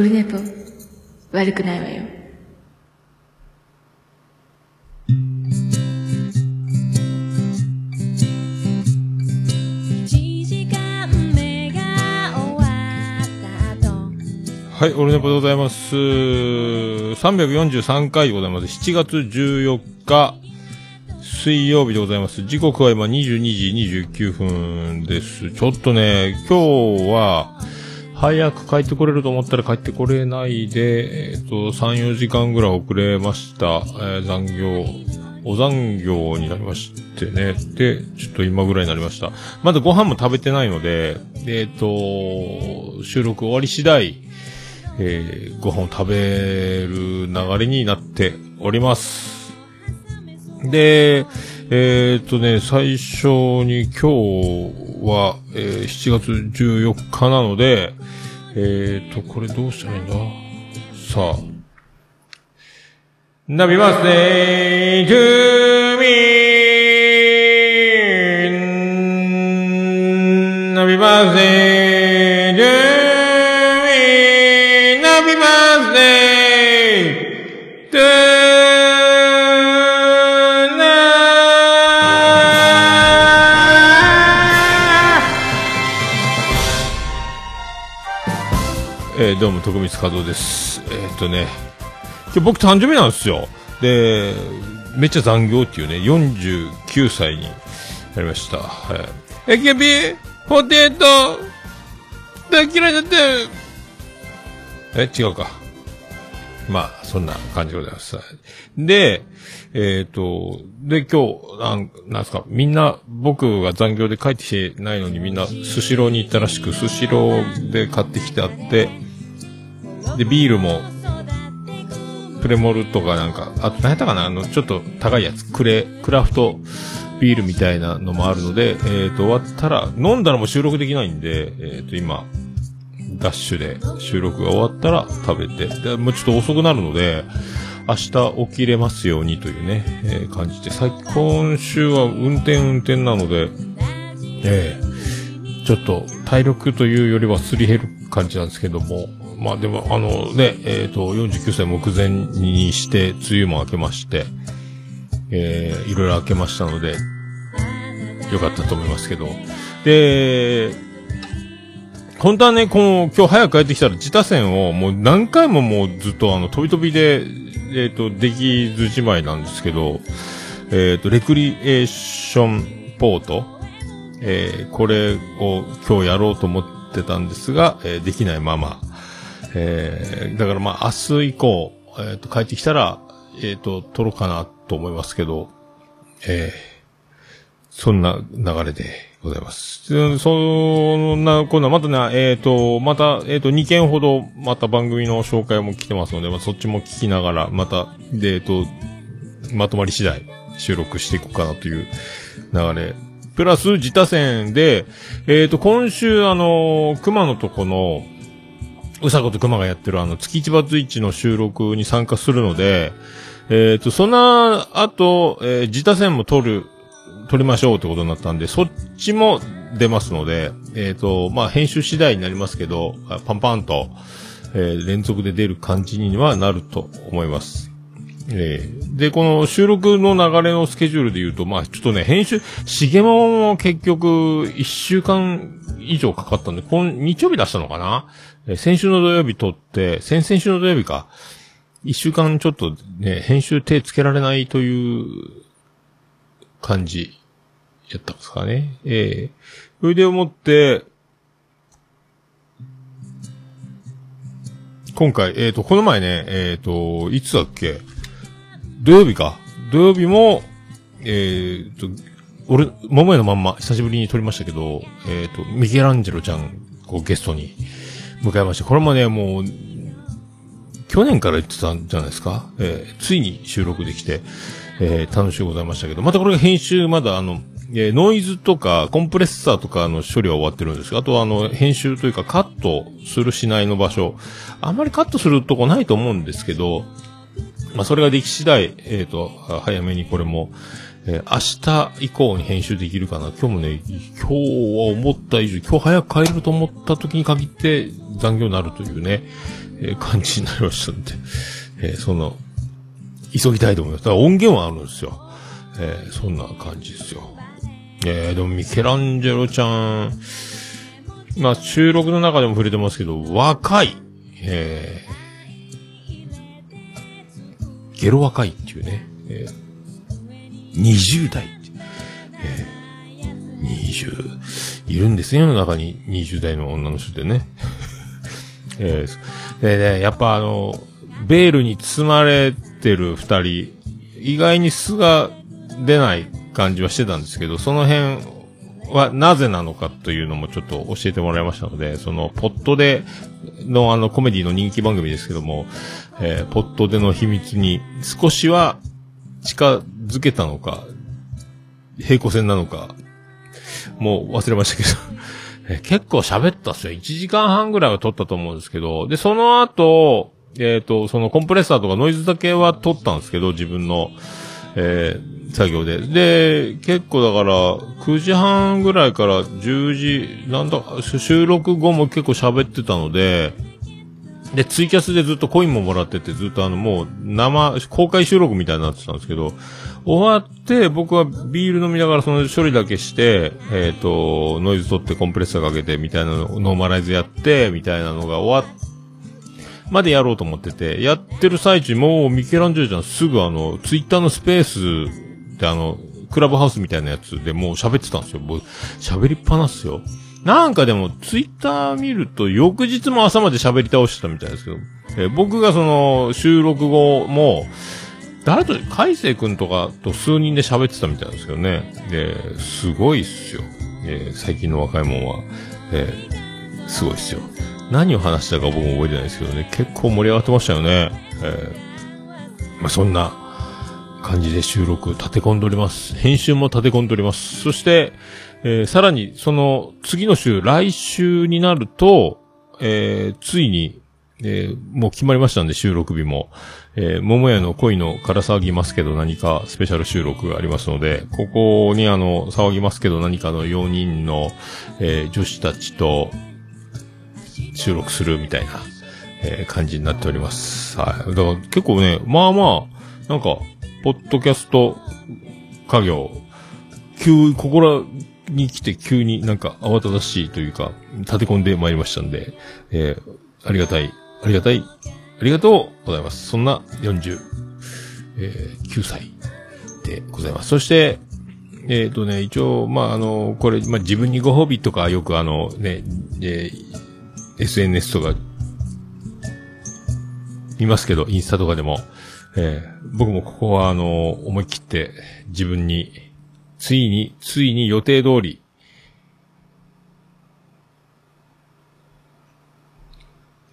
オルネポ、悪くないわよ。はい、オルネポでございます。343回でございます。7月14日、水曜日でございます。時刻は今22時29分です。ちょっとね、今日は、早く帰ってこれると思ったら帰ってこれないで、えっ、ー、と、3、4時間ぐらい遅れました。えー、残業、お残業になりましてね。で、ちょっと今ぐらいになりました。まだご飯も食べてないので、えっ、ー、と、収録終わり次第、えー、ご飯を食べる流れになっております。で、えー、っとね、最初に今日は、えー、7月14日なので、えー、っと、これどうしたらいいんだ？さあ。ナビバースデートゥーミーえー、どうも、徳光和夫です。えー、っとね、今日僕誕生日なんですよ。で、めっちゃ残業っていうね、49歳になりました。はい。えけび、ポテト、大嫌いだって、え、違うか。まあ、そんな感じでございます。で、えっ、ー、と、で、今日、なん、なんすか、みんな、僕が残業で帰ってきてないのにみんな、スシローに行ったらしく、スシローで買ってきてあって、で、ビールも、プレモルとかなんか、あと何やったかな？あの、ちょっと高いやつ、クレ、クラフトビールみたいなのもあるので、えっ、ー、と、終わったら、飲んだらもう収録できないんで、えっ、ー、と、今、ダッシュで収録が終わったら食べて、で、もうちょっと遅くなるので、明日起きれますようにというね、えー、感じで、最、今週は運転運転なので、えー、ちょっと体力というよりはすり減る感じなんですけども、まあでも、あのね、えっ、ー、と、49歳目前にして、梅雨も明けまして、えー、いろいろ明けましたので、よかったと思いますけど。で、本当はね、この、今日早く帰ってきたら自他戦をもう何回ももうずっとあの、飛び飛びで、えっ、ー、と、できずじまいなんですけど、えっ、ー、と、レクリエーションポート、えー、これを今日やろうと思ってたんですが、えー、できないまま、えー、だからまあ明日以降、えっ、ー、と、帰ってきたら、えっ、ー、と、撮ろうかなと思いますけど、えー、そんな流れでございます。そんな、こんな、またね、えっ、ー、と、また、えっ、ー、と、2件ほど、また番組の紹介も来てますので、まあ、そっちも聞きながら、また、で、えっ、ー、と、まとまり次第、収録していこうかなという流れ。プラス、自他戦で、えっ、と、今週、あの、熊のとこの、うさこと熊がやってるあの、月一バツイチの収録に参加するので、えっ、ー、と、その後、えー、自他戦も撮る、撮りましょうってことになったんで、そっちも出ますので、えっ、ー、と、まあ、編集次第になりますけど、パンパンと、えー、連続で出る感じにはなると思います。えー、で、この収録の流れのスケジュールで言うと、まあ、ちょっとね、編集、しげもも結局、一週間以上かかったんで、今、日曜日出したのかな？え先週の土曜日撮って、先々週の土曜日か、一週間ちょっとね、編集手つけられないという感じやったんですかね。ええー、それで思って、今回、えっ、ー、と、この前ね、えっ、ー、と、いつだっけ？土曜日か。土曜日も、えっ、と、俺、桃屋のまんま、久しぶりに撮りましたけど、えっ、と、ミケランジェロちゃん、こうゲストに迎えました。これもね、もう、去年から言ってたんじゃないですか？えー、ついに収録できて、えー、楽しゅうございましたけど、またこれが編集まだあの、えー、ノイズとか、コンプレッサーとかの処理は終わってるんですが、あとはあの、編集というかカットするしないの場所、あんまりカットするとこないと思うんですけど、まあ、それができ次第、えっ、ー、と、早めにこれも、えー明日以降に編集できるかな。今日もね、今日は思った以上、今日早く帰ると思った時に限って残業になるというね、えー感じになりましたんで、えーその、急ぎたいと思います。だから音源はあるんですよ。えーそんな感じですよ。えー、でもミケランジェロちゃん、まあ収録の中でも触れてますけど、若い、えー、ゲロ若いっていうね、えー20代、えー、20、いるんですね、世の中に。20代の女の人でね。えー、でね、やっぱあの、ベールに包まれてる二人、意外に素が出ない感じはしてたんですけど、その辺はなぜなのかというのもちょっと教えてもらいましたので、その、ポットでのあのコメディの人気番組ですけども、えーポットでの秘密に少しは近づけたのか、平行線なのか、もう忘れましたけど、結構喋ったっすよ。1時間半ぐらいは撮ったと思うんですけど、で、その後、えっ、と、そのコンプレッサーとかノイズだけは撮ったんですけど、自分の、えー作業で。で、結構だから、9時半ぐらいから10時、なんだ、収録後も結構喋ってたので、で、ツイキャスでずっとコインももらってて、ずっとあの、もう、生、公開収録みたいになってたんですけど、終わって、僕はビール飲みながらその処理だけして、えっ、と、ノイズ取ってコンプレッサーかけて、みたいなのノーマライズやって、みたいなのが終わっまでやろうと思ってて、やってる最中もうミケランジェロちゃんすぐあの、ツイッターのスペースであの、クラブハウスみたいなやつでもう喋ってたんですよ。もう喋りっぱなっすよ。なんかでも、ツイッター見ると、翌日も朝まで喋り倒してたみたいですけど、えー僕がその、収録後も、誰と、海星くんとかと数人で喋ってたみたいなんですけどね。で、すごいっすよ。え最近の若いもんは。えーすごいっすよ。何を話したか僕も覚えてないですけどね。結構盛り上がってましたよね。えーまあ、そんな感じで収録立て込んでおります。編集も立て込んでおります。そして、えーさらに、その次の週、来週になると、えーついに、えーもう決まりましたんで、収録日も。えー桃屋の恋のから騒ぎますけど何かスペシャル収録がありますので、ここにあの、騒ぎますけど何かの4人の、えー女子たちと収録するみたいな、えー感じになっております。はい。だから結構ね、まあまあ、なんか、ポッドキャスト家業、急、ここらに来て急になんか慌ただしいというか、立て込んでまいりましたんで、えーありがたい、ありがたい、ありがとうございます。そんな49、えー9歳でございます。そして、えっ、とね、一応、まあ、あの、これ、まあ、自分にご褒美とかよくあの、ね、えー SNS とか、見ますけど、インスタとかでも、えー僕もここはあの、思い切って自分に、ついに、ついに予定通り、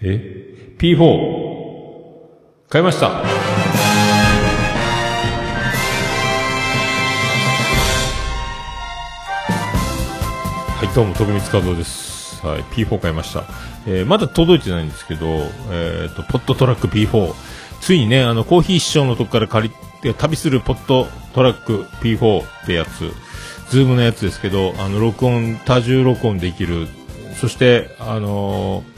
え？?P4、買いました。はい、どうも、徳光和夫です。はい、P4 買いました。えーまだ届いてないんですけど、えっ、と、ポットトラック P4。ついにね、あの、コーヒー師匠のとこから借りて、旅するポットトラック P4 ってやつ、ズームのやつですけど、あの、録音、多重録音できる。そして、あのー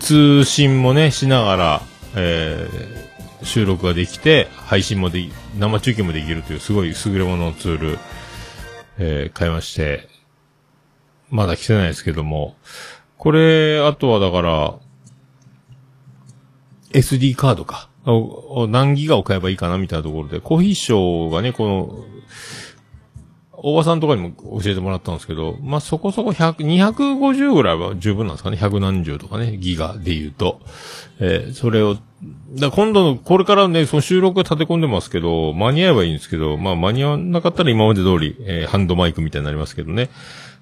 通信もね、しながら、えー収録ができて、配信もでき、生中継もできるという、すごい優れもののツール、えー買いまして、まだ来てないですけども、これ、あとはだから、SD カードか。何ギガを買えばいいかなみたいなところで、コーヒーショーがね、この、大場さんとかにも教えてもらったんですけど、まあ、そこそこ100、250ぐらいは十分なんですかね。100何十とかね、ギガで言うと。えーそれを、だ今度の、これからね、その収録立て込んでますけど、間に合えばいいんですけど、まあ、間に合わなかったら今まで通り、えーハンドマイクみたいになりますけどね。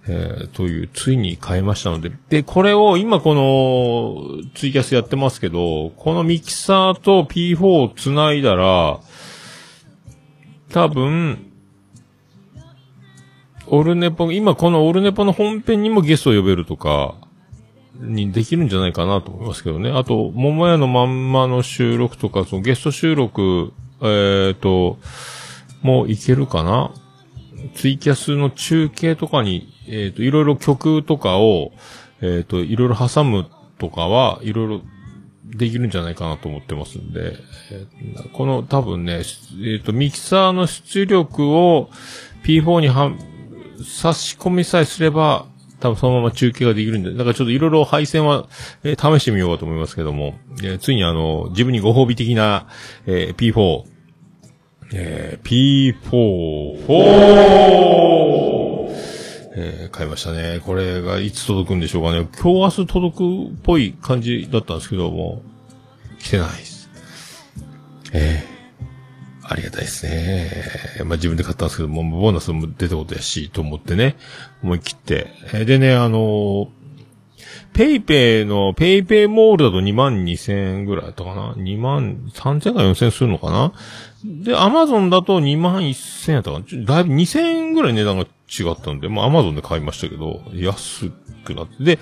えーという、ついに変えましたので。で、これを今この、ツイキャスやってますけど、このミキサーと P4 を繋いだら、多分、オルネポ、今このオルネポの本編にもゲストを呼べるとか、にできるんじゃないかなと思いますけどね。あと、桃屋のまんまの収録とか、そのゲスト収録、えっ、と、もういけるかな？ツイキャスの中継とかに、えっ、と、いろいろ曲とかを、えっ、と、いろいろ挟むとかは、いろいろできるんじゃないかなと思ってますんで、えーこの多分ね、えっ、と、ミキサーの出力を P4 には差し込みさえすれば、多分そのまま中継ができるんで、だからちょっといろいろ配線は、えー試してみようかと思いますけども、えーついにあの、自分にご褒美的な、えー P4、えー P4、4! えー買いましたね。これがいつ届くんでしょうかね。今日明日届くっぽい感じだったんですけども、来てないです。ええありがたいですね。まあ自分で買ったんですけども、ボーナスも出たことやし、と思ってね、思い切って。えでね、あのペイペイの、ペイペイモールだと2万2千円ぐらいだったかな ?2 万3000か4000するのかな？で、アマゾンだと2万1千円やったかな？だいぶ2千円ぐらい値段が違ったんで、まあアマゾンで買いましたけど、安くなって。で、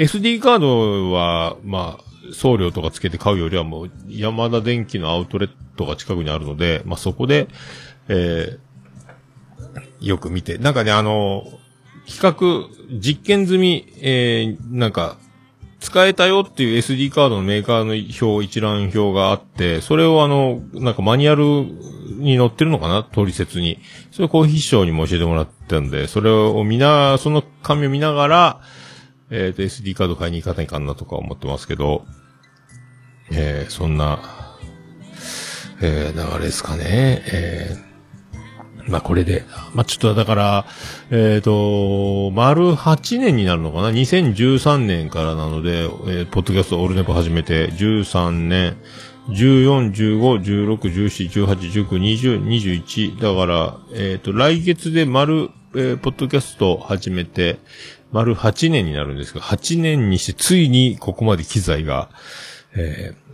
SD カードは、まあ、送料とかつけて買うよりはもう、山田電機のアウトレットが近くにあるので、まあそこで、えー、よく見て、なんかね、あの、比較、実験済み、えー、なんか、使えたよっていう SD カードのメーカーの表、一覧表があって、それをあの、なんかマニュアルに載ってるのかな？取説に。それをコーヒーショーにも教えてもらったんで、それを見な、その紙を見ながら、えっ、と、SD カード買いに行かないかなとか思ってますけど、えー、そんな、えー、流れですかね。えーまあこれで、まあちょっとだから、えっ、と、丸8年になるのかな ?2013 年からなので、えーポッドキャストオールネポ始めて、13年、14、15、16、17、18、19、20、21。だから、えっ、と、来月で丸、えーポッドキャスト始めて、丸8年になるんですが、8年にしてついにここまで機材が、えー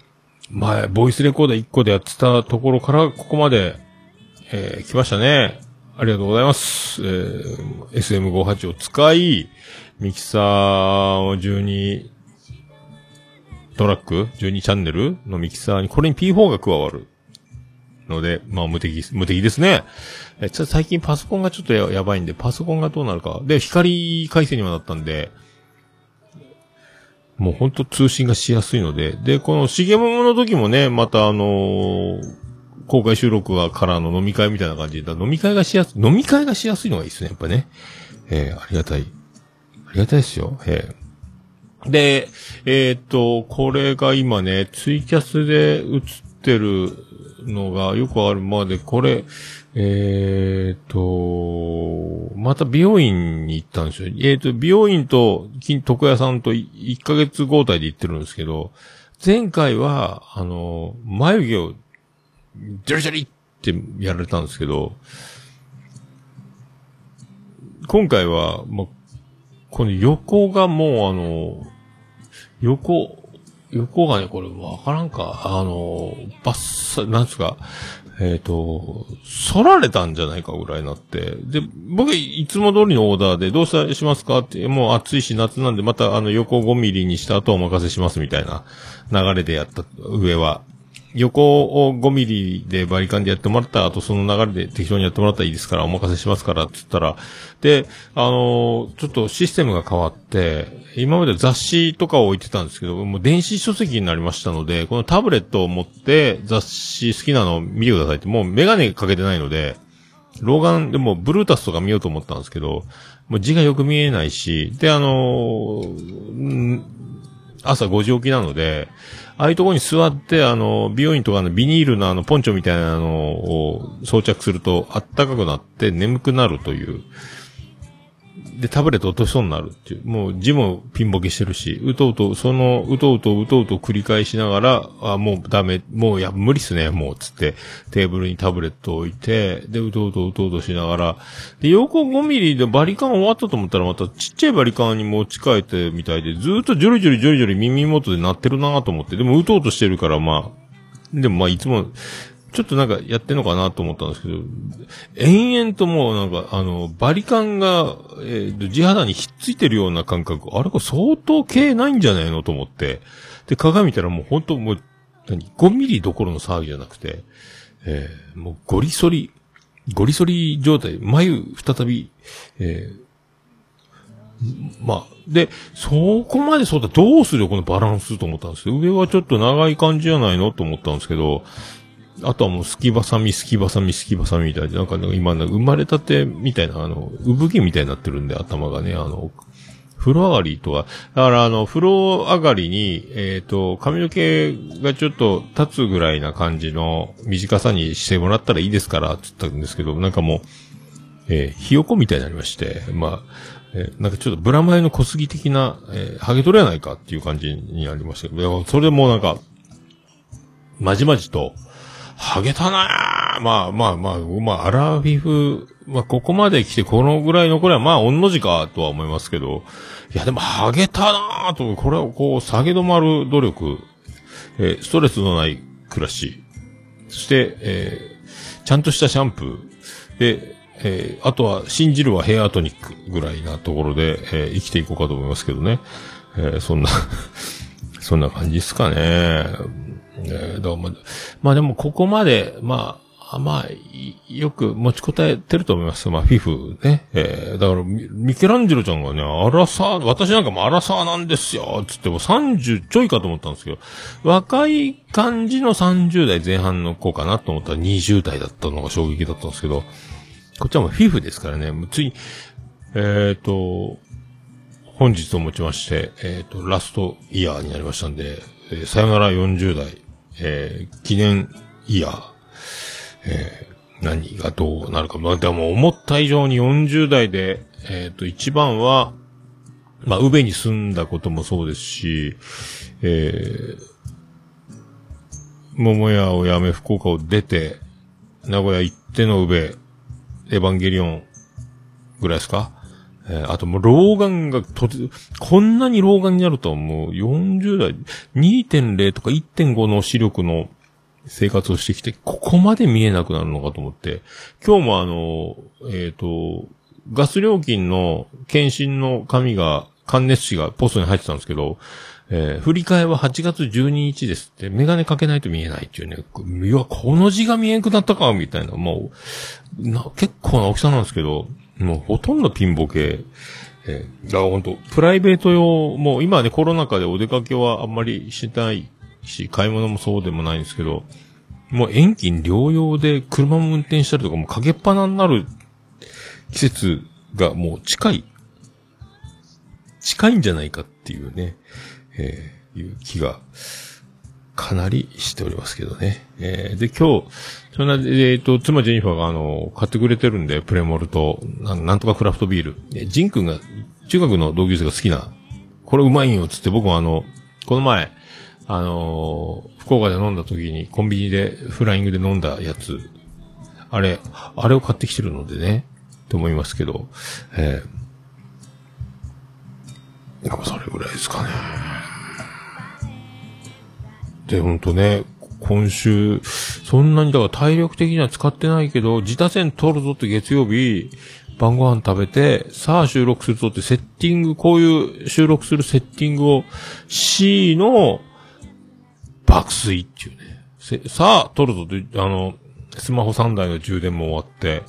前、ボイスレコーダー1個でやってたところから、ここまで、えー来ましたね。ありがとうございます。えー SM58 を使い、ミキサーを12トラック ?12 チャンネルのミキサーに、これに P4 が加わる。ので、まあ無敵、無敵ですね。え、ちょっと最近パソコンがちょっとややばいんで、パソコンがどうなるか。で、光回線にもなったんで、もうほんと通信がしやすいので、で、このしげももの時もね、またあのー公開収録がからの飲み会みたいな感じで、飲み会がしやす、飲み会がしやすいのがいいですね、やっぱね。えーありがたい。ありがたいですよ。えーで、えーっと、これが今ね、ツイキャスで映ってるのがよくあるまで、これ、えーと、また美容院に行ったんですよ。えーと、美容院と金床屋さんと1ヶ月交代で行ってるんですけど、前回は、あの、眉毛を、ジャリジャリってやられたんですけど、今回は、もう、この横がもうあの、横、横がね、これわからんか。あの、バッサ、なんすか。えっ、と、反られたんじゃないかぐらいになって。で、僕いつも通りのオーダーでどうしたしますかって、もう暑いし夏なんでまたあの横5ミリにした後お任せしますみたいな流れでやった上は。横を5ミリでバリカンでやってもらった後、その流れで適当にやってもらったらいいですから、お任せしますから、つったら、で、あのちょっとシステムが変わって、今まで雑誌とかを置いてたんですけど、もう電子書籍になりましたので、このタブレットを持って雑誌好きなのを見てくださいって、もうメガネかけてないので、老眼でもブルータスとか見ようと思ったんですけど、もう字がよく見えないし、で、あのー朝5時起きなので、ああいうところに座って、あの、美容院とかのビニールのあの、ポンチョみたいなのを装着すると、あったかくなって眠くなるという。で、タブレット落としそうになるっていう。もう字もピンボケしてるし、うとうと、その、うとうとうとうと繰り返しながら、あ、もうダメ、もうや、無理っすね、もう、つって、テーブルにタブレットを置いて、で、うとうとうとうとしながら、で、横5ミリでバリカン終わったと思ったら、またちっちゃいバリカンに持ち替えてみたいで、ずっとジョリジョリジョリジョリ耳元で鳴ってるなと思って、でも、うとうとしてるから、まあ、でもまあ、いつも、ちょっとなんかやってんのかなと思ったんですけど、延々ともうなんか、あの、バリカンが、えー地肌にひっついてるような感覚、あれこれ相当毛ないんじゃないのと思って、で、鏡見たらもう本当もう、何、5ミリどころの騒ぎじゃなくて、えーもうゴリソリ、ゴリソリ状態、眉再び、えーまあ、で、そこまでそうだ、どうするよ、このバランスと思ったんですけど、上はちょっと長い感じじゃないのと思ったんですけど、あとはもう、すきばさみ、すきばさみ、すきばさみみたいで、なんか、今、生まれたてみたいな、あの、産毛みたいになってるんで、頭がね、あの、風呂上がりとは、だからあの、風呂上がりに、えっ、と、髪の毛がちょっと立つぐらいな感じの短さにしてもらったらいいですから、つったんですけど、なんかもう、えーひよこみたいになりまして、まあ、えーなんかちょっとブラマヨの小杉的な、えーハゲ取れないかっていう感じになりましたけど、それでもうなんか、まじまじと、ハゲたなー。まあまあまあ、まあ、アラフィフ、まあここまで来てこのぐらいのこれはまあ、おんの字かとは思いますけど、いやでもハゲたなーと、これをこう、下げ止まる努力、えーストレスのない暮らし、そして、えーちゃんとしたシャンプー、で、えーあとは、信じるはヘアトニックぐらいなところで、えー生きていこうかと思いますけどね。えーそんな、そんな感じですかね。えー、だからまあ、でもここまで、まあ、まあ、よく持ちこたえてると思います。まあ、フィフね。えー、だからミ、ケランジェロちゃんがね、アラサー、私なんかもアラサーなんですよ。つっても30ちょいかと思ったんですけど、若い感じの30代前半の子かなと思ったら20代だったのが衝撃だったんですけど、こっちはもうフィフですからね、つい、えっ、と、本日をもちまして、えっ、と、ラストイヤーになりましたんで、えーさよなら40代、えー記念イヤー、えー何がどうなるか。まあ、でも思った以上に40代で、えっ、と、一番は、まあ、宇部に住んだこともそうですし、えー、桃屋を辞め福岡を出て、名古屋行っての宇部、エヴァンゲリオンぐらいですか？えーあともう老眼がとて、こんなに老眼になるとはもう40代、2.0とか1.5の視力の生活をしてきて、ここまで見えなくなるのかと思って、今日もあの、えっ、と、ガス料金の検診の紙が、関熱紙がポストに入ってたんですけど、えー振り替えは8月12日ですって、メガネかけないと見えないっていうね、いや、この字が見えんくなったか、みたいな、もう、な、結構な大きさなんですけど、もうほとんどピンボケ。えーだから本当プライベート用、もう今はね、コロナ禍でお出かけはあんまりしないし、買い物もそうでもないんですけど、もう遠近療養で車も運転したりとか、もう影っ鼻になる季節がもう近い、近いんじゃないかっていうね、えーいう気が、かなりしておりますけどね。えーで、今日、そんな、えっ、と、妻ジェニファーがあの、買ってくれてるんで、プレモルと、なんなんとかクラフトビール。えジン君が、中学の同級生が好きな、これうまいんよ、つって僕もあの、この前、あのー福岡で飲んだ時にコンビニでフライングで飲んだやつ、あれ、あれを買ってきてるのでね、と思いますけど、えー、なんかそれぐらいですかね。で、ほんとね、今週、そんなにだから体力的には使ってないけど、自他戦取るぞって月曜日、晩ご飯食べて、さあ収録するぞってセッティング、こういう収録するセッティングを C の爆睡っていうね。さあ取るぞって、あの、スマホ3台の充電も終わって、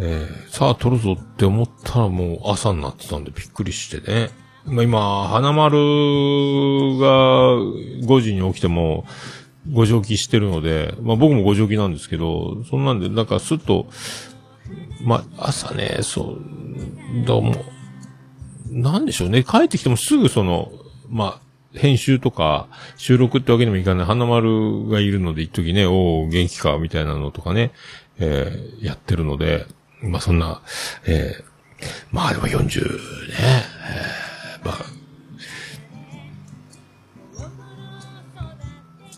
えーさあ取るぞって思ったらもう朝になってたんでびっくりしてね。まあ今、花丸が5時に起きても、ご乗気してるので、まあ僕もご乗気なんですけど、そんなんで、なんかすっと、まあ朝ね、そう、どうも、なんでしょうね、帰ってきてもすぐその、まあ、編集とか収録ってわけにもいかない、花丸がいるので一時ね、おお元気か、みたいなのとかね、えーやってるので、まあそんな、えーまあでも40ね、えー。まあ、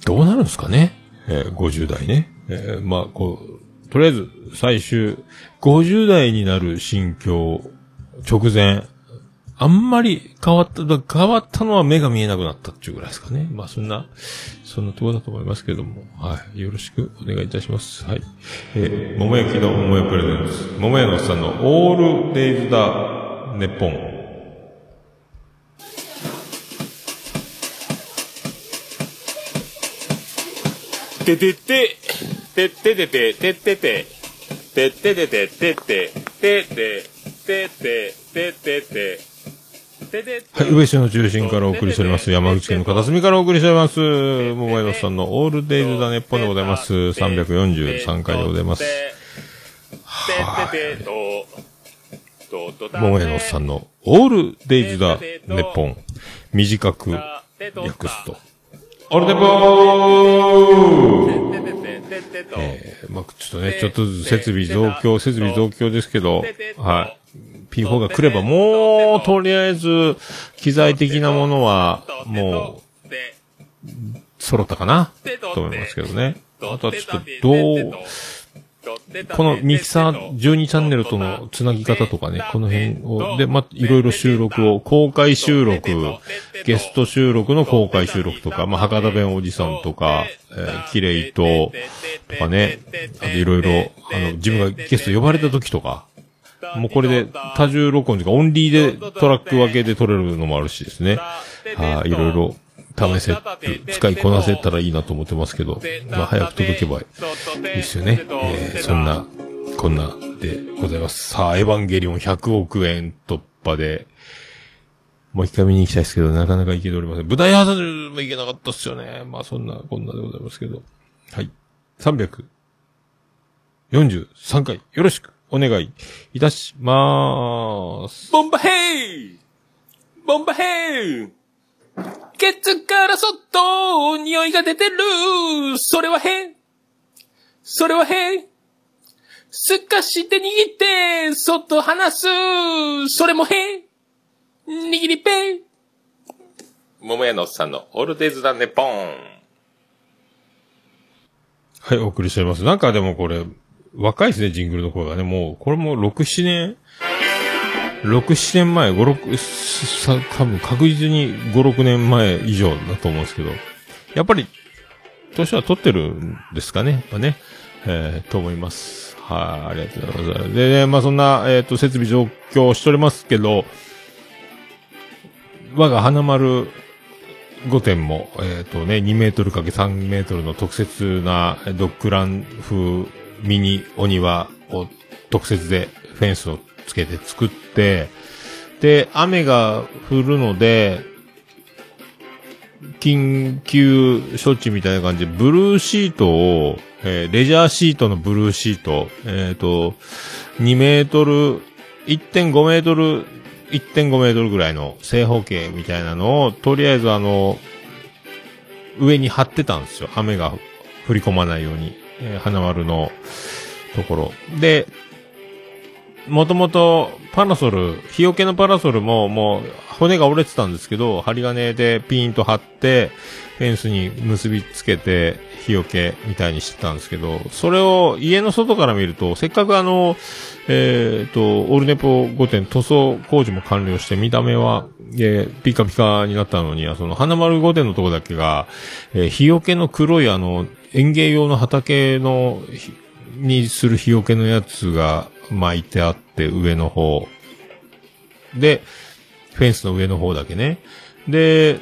どうなるんですかね、えー50代ね。えーまあこう、とりあえず最終、50代になる心境、直前、あんまり変わった、変わったのは目が見えなくなったっていうぐらいですかね。まあそんな、そんなところだと思いますけども、はい。よろしくお願いいたします。はい。えー、桃焼きの桃屋プレゼンツ。桃屋のおっさんのオールデイズだ、ネッポン。ててて、てててて、ててて。てってててててててててててはい、上市の中心からお送りしております。山口県の片隅からお送りしております。モバイルさんのオールデイズだネッポンでございます。343回でございます。はい。モバイルさんのオールデイズだネッポン。短く訳すと。オルデポーえー、まあ、ちょっとね、ちょっとずつ設備増強、設備増強ですけど、はい。P4 が来れば、もう、とりあえず、機材的なものは、もう、揃ったかなと思いますけどね。あとはちょっと、どう、このミキサー12チャンネルとのつなぎ方とかね、この辺を、で、ま、いろいろ収録を、公開収録、ゲスト収録の公開収録とか、ま、博多弁おじさんとか、えー、キレイと、とかね、あといろいろ、あの、自分がゲスト呼ばれた時とか、もうこれで多重録音というかオンリーでトラック分けで撮れるのもあるしですね。はい、いろいろ試せ、使いこなせたらいいなと思ってますけど、まあ早く届けばいいですよね。えー、そんな、こんなでございます。さあ、エヴァンゲリオン100億円突破で、もう一回見に行きたいですけど、なかなか行けておりません。舞台ハザーも行けなかったっすよね。まあそんな、こんなでございますけど。はい。343回、よろしく。お願いいたしまーす。ボンバヘイボンバヘイケツからそっと匂いが出てる。それはへそれはへすかして握って、そっと離す。それもへ握りペ桃屋のおっさんのオールデイズだねポン。はい、お送りしております。なんかでもこれ、若いですね、ジングルの声がね。もう、これも6、7年、6、7年前、5、6、さ、多分確実に5、6年前以上だと思うんですけど、やっぱり、年は取ってるんですかね、やっぱね、えー、と思います。はい、あ、りがとうございます。で、ね、まあそんな、えっ、ー、と、設備状況をしておりますけど、我が花丸5点も、えっ、ー、とね、2メートルかけ3メートルの特設なドッグラン風ミニお庭を特設でフェンスをつけて作って、で、雨が降るので、緊急処置みたいな感じで、ブルーシートを、えー、レジャーシートのブルーシート、えっ、ー、と、2メートル、1.5メートル、1.5メートルぐらいの正方形みたいなのを、とりあえずあの、上に貼ってたんですよ。雨が降り込まないように。えー、花丸のところ。で、もともとパラソル、日よけのパラソルももう骨が折れてたんですけど、針金でピーンと張って、フェンスに結びつけて、日よけみたいにしてたんですけど、それを家の外から見ると、せっかくあの、えっ、ー、と、オールネポ5点塗装工事も完了して見た目は、えー、ピカピカになったのに、その花丸5点のとこだけが、えー、日よけの黒いあの、園芸用の畑の、にする日よけのやつが巻いてあって、上の方。で、フェンスの上の方だけね。で、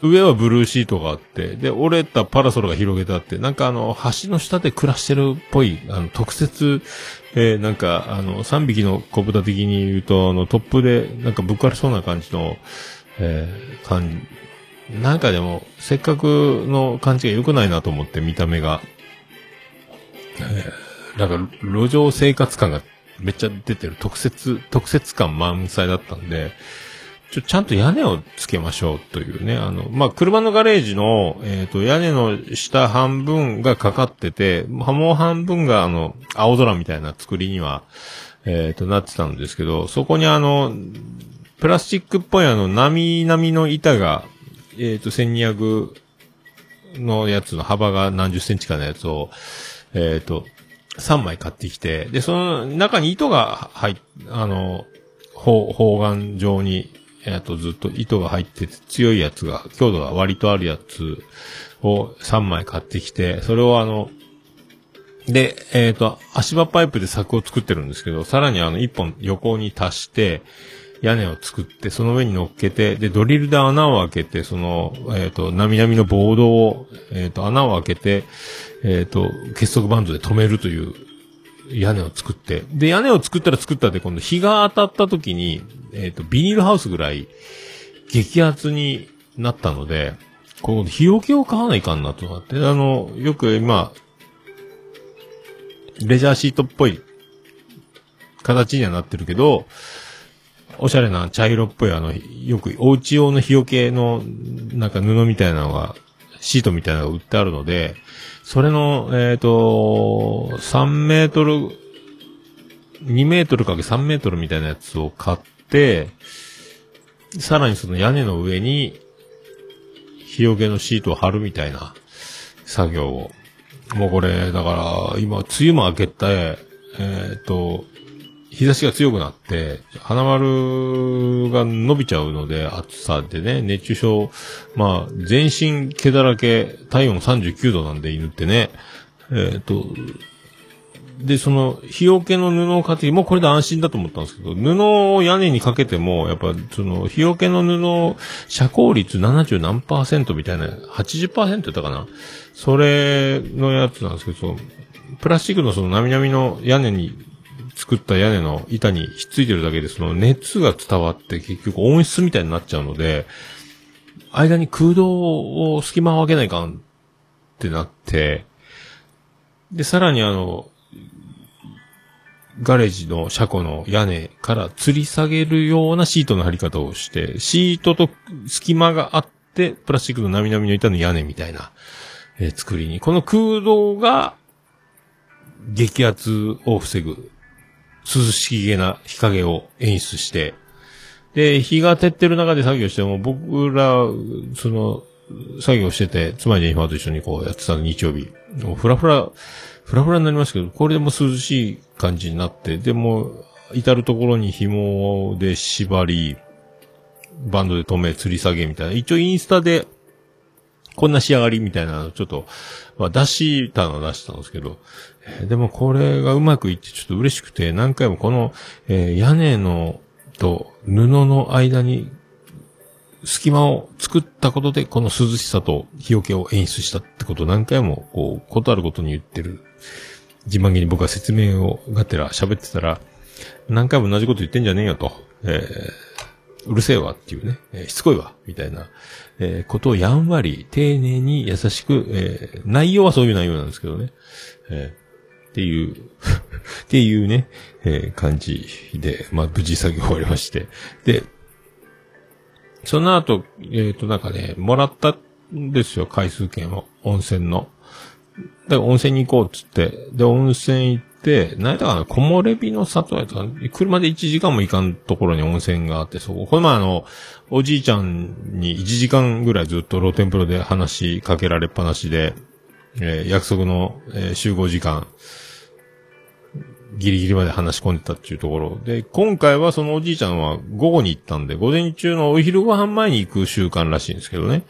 上はブルーシートがあって、で、折れたパラソルが広げてあって、なんかあの、橋の下で暮らしてるっぽい、あの、特設、えー、なんか、あの、3匹の小豚的に言うと、あの、トップで、なんかぶっかれそうな感じの、えー、感じ。なんかでも、せっかくの感じが良くないなと思って、見た目が。え、なんか、路上生活感がめっちゃ出てる特設、特設感満載だったんで、ちょ、ちゃんと屋根をつけましょうというね。あの、まあ、車のガレージの、えっ、ー、と、屋根の下半分がかかってて、もう半分があの、青空みたいな作りには、えっ、ー、と、なってたんですけど、そこにあの、プラスチックっぽいあの、波々の板が、えっ、ー、と、1200のやつの幅が何十センチかのやつを、えっ、と、3枚買ってきて、で、その中に糸が入っ、あの、方、方眼状にえっ、と、ずっと糸が入ってて強いやつが、強度が割とあるやつを3枚買ってきて、それをあの、で、えっ、ー、と、足場パイプで柵を作ってるんですけど、さらにあの、一本横に足して、屋根を作って、その上に乗っけて、で、ドリルで穴を開けて、その、えっ、ー、と、なみなみのボードを、えっ、ー、と、穴を開けて、えっ、と、結束バンドで止めるという屋根を作って。で、屋根を作ったら作ったで、今度日が当たった時に、えっ、と、ビニールハウスぐらい、激圧になったので、こう、日よけを買わないかんなとなって、あの、よく今、レジャーシートっぽい形にはなってるけど、おしゃれな茶色っぽいあの、よくお家用の日よけの、なんか布みたいなのが、シートみたいなのが売ってあるので、それの、えっ、と、3メートル、2メートルかけ3メートルみたいなやつを買って、さらにその屋根の上に、日よけのシートを貼るみたいな作業を。もうこれ、だから、今、梅雨も明けて、えっ、と、日差しが強くなって、花丸が伸びちゃうので、暑さでね、熱中症、まあ、全身毛だらけ、体温39度なんで犬ってね、えっ、と、で、その、日よけの布を買って、もうこれで安心だと思ったんですけど、布を屋根にかけても、やっぱ、その、日よけの布、遮光率70何パーセントみたいな、80%言ったかな。それのやつなんですけど、そプラスチックのその、なみなみの屋根に作った屋根の板にひっついてるだけで、その熱が伝わって結局温室みたいになっちゃうので、間に空洞を隙間を空けないかんってなって、で、さらにあの、ガレージの車庫の屋根から吊り下げるようなシートの貼り方をして、シートと隙間があって、プラスチックのなみなみの板の屋根みたいな、えー作りに。この空洞が、激圧を防ぐ、涼しげな日陰を演出して、で、日が照ってる中で作業しても、僕ら、その、作業してて、妻に今と一緒にこうやってた日曜日、もうフラフラ、フラフラになりますけど、これでも涼しい感じになって、でも、至るところに紐で縛り、バンドで止め、吊り下げみたいな。一応インスタで、こんな仕上がりみたいなのちょっと、まあ出したのは出したんですけど、えーでもこれがうまくいってちょっと嬉しくて、何回もこの、えー屋根のと布の間に隙間を作ったことで、この涼しさと日よけを演出したってことを何回も、こう、ことあることに言ってる。自慢げに僕は説明をがてら喋ってたら、何回も同じこと言ってんじゃねえよと。えーうるせえわっていうね、えーしつこいわ、みたいな、えーことをやんわり、丁寧に優しく、えー内容はそういう内容なんですけどね。えーっていう、っていうね、えー感じで、まあ、無事作業終わりまして。で、その後、えっ、と、なんかね、もらったんですよ、回数券を、温泉の。だから温泉に行こうっつって、で、温泉行って、何やったかな、木漏れ日の里やったか車で1時間も行かんところに温泉があって、そこ、この前あの、おじいちゃんに1時間ぐらいずっと露天風呂で話しかけられっぱなしで、えー約束の、えー集合時間、ギリギリまで話し込んでたっていうところ。で、今回はそのおじいちゃんは午後に行ったんで、午前中のお昼ご飯前に行く習慣らしいんですけどね。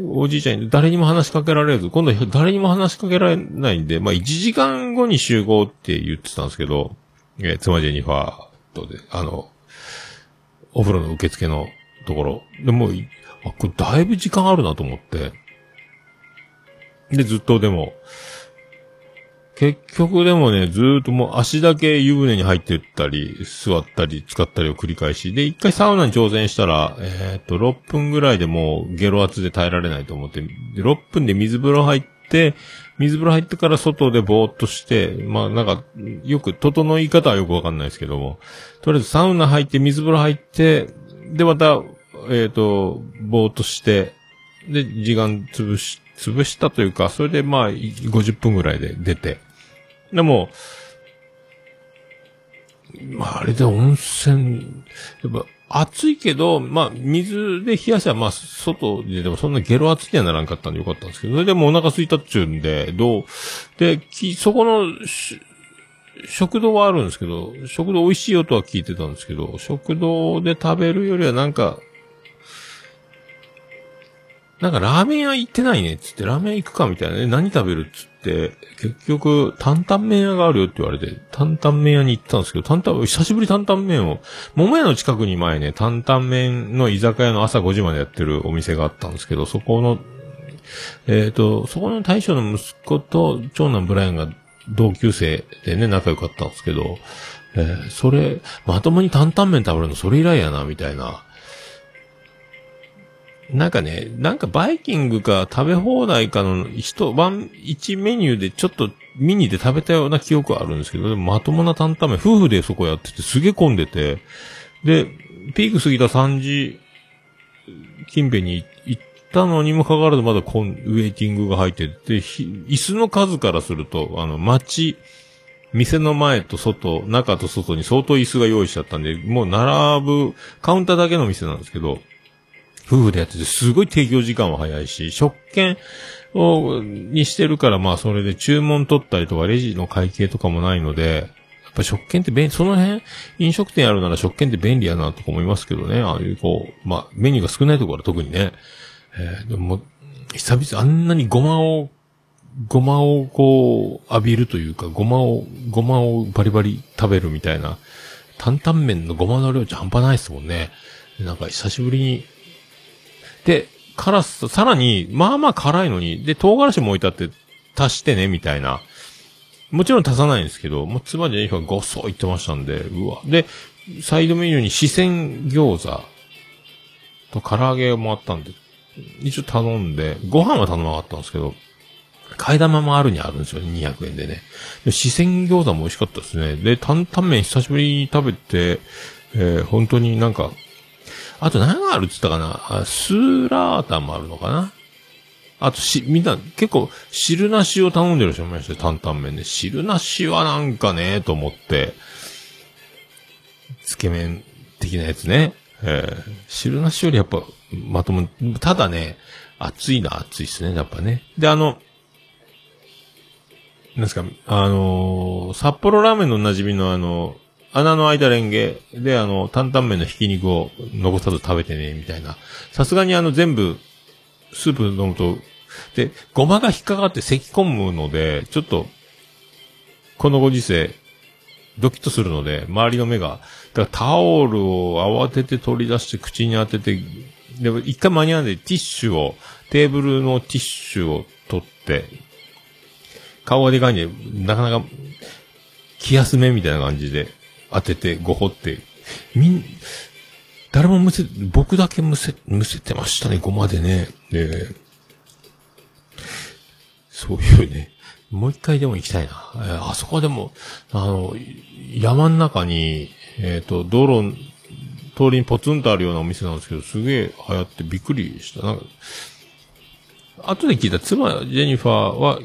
おじいちゃんに誰にも話しかけられず、今度誰にも話しかけられないんで、まあ1時間後に集合って言ってたんですけど、えー妻ジェニファーとで、あの、お風呂の受付のところ。でも、あ、これだいぶ時間あるなと思って。で、ずっとでも、結局でもね、ずーっともう足だけ湯船に入ってったり、座ったり、使ったりを繰り返し。で、一回サウナに挑戦したら、えーっと、6分ぐらいでもうゲロ圧で耐えられないと思って、で6分で水風呂入って、水風呂入ってから外でぼーっとして、まあなんか、よく、整い方はよくわかんないですけども、とりあえずサウナ入って、水風呂入って、で、また、えーっと、ぼーっとして、で、時間潰し、潰したというか、それでまあ、50分ぐらいで出て。でも、まあ、あれで温泉、やっぱ、暑いけど、まあ、水で冷やせば、まあ、外ででもそんなゲロ圧にはならんかったんでよかったんですけど、それでもお腹空いたっちゅうんで、どう、で、き、そこの、食堂はあるんですけど、食堂美味しいよとは聞いてたんですけど、食堂で食べるよりはなんか、なんかラーメン屋行ってないねっつって、ラーメン行くかみたいなね、何食べるっつって、結局、担々麺屋があるよって言われて、担々麺屋に行ったんですけど、担々、久しぶり担々麺を、桃屋の近くに前ね、担々麺の居酒屋の朝5時までやってるお店があったんですけど、そこの、えっ、と、そこの大将の息子と長男ブライアンが同級生でね、仲良かったんですけど、えーそれ、まともに担々麺食べるのそれ以来やな、みたいな。なんかね、なんかバイキングか食べ放題かの一晩、一メニューでちょっとミニで食べたような記憶はあるんですけど、でもまともな担々麺、夫婦でそこやっててすげえ混んでて、で、ピーク過ぎた3時近辺に行ったのにもかかわらずまだコン、ウェイティングが入ってて、椅子の数からすると、あの、街、店の前と外、中と外に相当椅子が用意しちゃったんで、もう並ぶ、カウンターだけの店なんですけど、夫婦でやってて、すごい提供時間は早いし、食券を、にしてるから、まあそれで注文取ったりとか、レジの会計とかもないので、やっぱ食券って便、その辺、飲食店あるなら食券って便利やなとか思いますけどね。ああいうこう、まあメニューが少ないところは特にね。えーでも、久々あんなにごまを、ごまをこう、浴びるというか、ごまを、ごまをバリバリ食べるみたいな、担々麺のごまの量じゃ半端ないですもんね。なんか久しぶりに、で、辛さ、さらに、まあまあ辛いのに、で、唐辛子も置いてあって、足してね、みたいな。もちろん足さないんですけど、もう妻ジェニファーごっそ言ってましたんで、うわ。で、サイドメニューに四川餃子と唐揚げもあったんで、一応頼んで、ご飯は頼まなかったんですけど、替え玉もあるにあるんですよ、200円でね。で、四川餃子も美味しかったですね。で、担々麺久しぶりに食べて、えー本当になんか、あと何があるって言ったかな？スーラータンもあるのかな？あとし、みんな結構汁なしを頼んでる人もいましたよ、担々麺で。汁なしはなんかね、と思って、つけ麺的なやつね。えー汁なしよりやっぱ、まとも、ただね、熱いのは熱いっすね、やっぱね。で、あの、なんですか、あのー札幌ラーメンのおなじみのあの、穴の開いたレンゲであの、担々麺のひき肉を残さず食べてね、みたいな。さすがにあの、全部、スープ飲むと、で、ごまが引っかかって咳き込むので、ちょっと、このご時世、ドキッとするので、周りの目が、だからタオルを慌てて取り出して口に当てて、でも一回間に合わないでティッシュを、テーブルのティッシュを取って、顔がでかいんで、なかなか、気休めみたいな感じで当てて、ごほって、みん、誰もむせ、僕だけむせ、むせてましたね、ごまでね。で、そういうね、もう一回でも行きたいな。えーあそこでも、あの、山の中に、えっ、と、道路、通りにポツンとあるようなお店なんですけど、すげえ流行ってびっくりした。なんか、後で聞いた妻、ジェニファーは、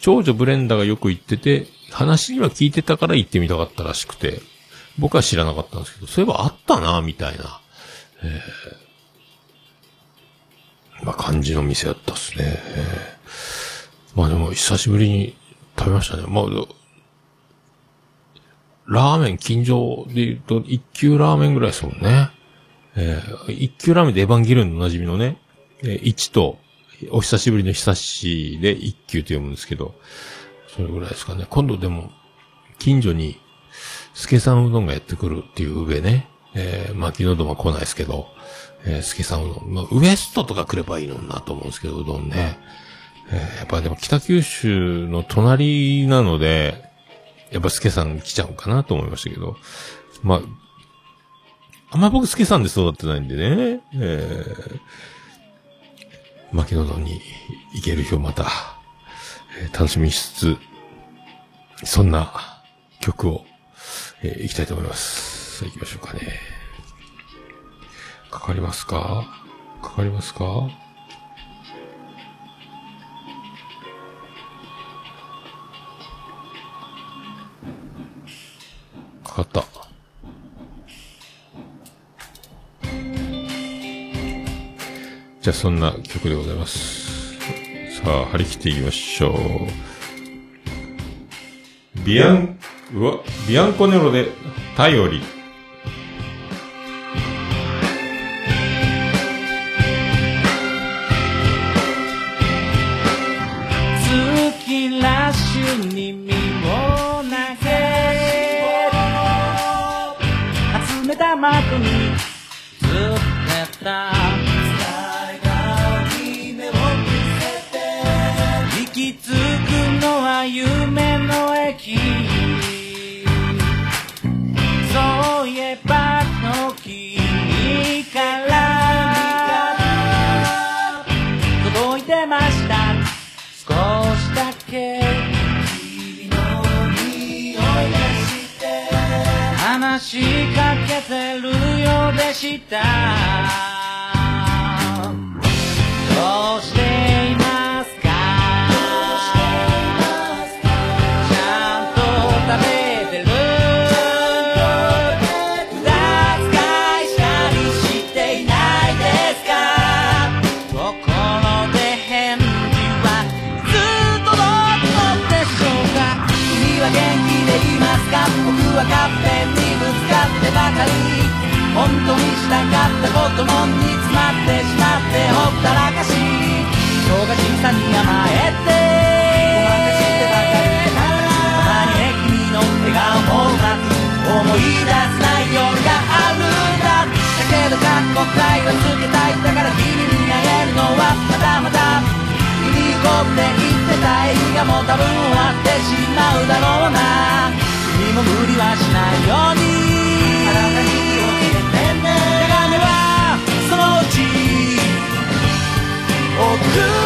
長女ブレンダーがよく行ってて、話には聞いてたから行ってみたかったらしくて、僕は知らなかったんですけど、そういえばあったな、みたいな、えーまあ感じの店だったっすね。えーまあでも久しぶりに食べましたね。まあ、ラーメン近所で言うと、一級ラーメンぐらいですもんね。えー一級ラーメンでエヴァンゲリオンのおなじみのね、えー一と、お久しぶりの久しで一級と読むんですけど、それぐらいですかね。今度でも、近所に、スケさんうどんがやってくるっていう上ね、えー、巻きのどんは来ないですけど、えー、スケさんうどん、まあ、ウエストとか来ればいいのになと思うんですけど、うどんね。えーやっぱでも北九州の隣なので、やっぱスケさん来ちゃうかなと思いましたけど、まあ、あんま僕スケさんで育ってないんでね、えー、牧野戸に行ける日をまた、えー楽しみしつつ、そんな曲を、えー行きたいと思います。さあ行きましょうかね。かかりますか？かかりますか？かかった。じゃあそんな曲でございます。さあ、張り切っていきましょう。ビアン、うわ、ビアンコネロで、頼り。月ラッシュに身を投げ集めた的にずってた息つくのは夢の駅から届いてました。少しだけ君の匂いがして話しかけてるようでした。ってばかり本当にしたかったことも煮詰まってしまってほったらかし人が小さに甘えてごまかしてばかりたまにね君の笑顔もうまく思い出すない夜があるんだ。だけど過去くらいはつけたい。だから君に会えるのはまだまだ。君にこって言ってた映画も多分終わってしまうだろうな。君も無理はしないように。送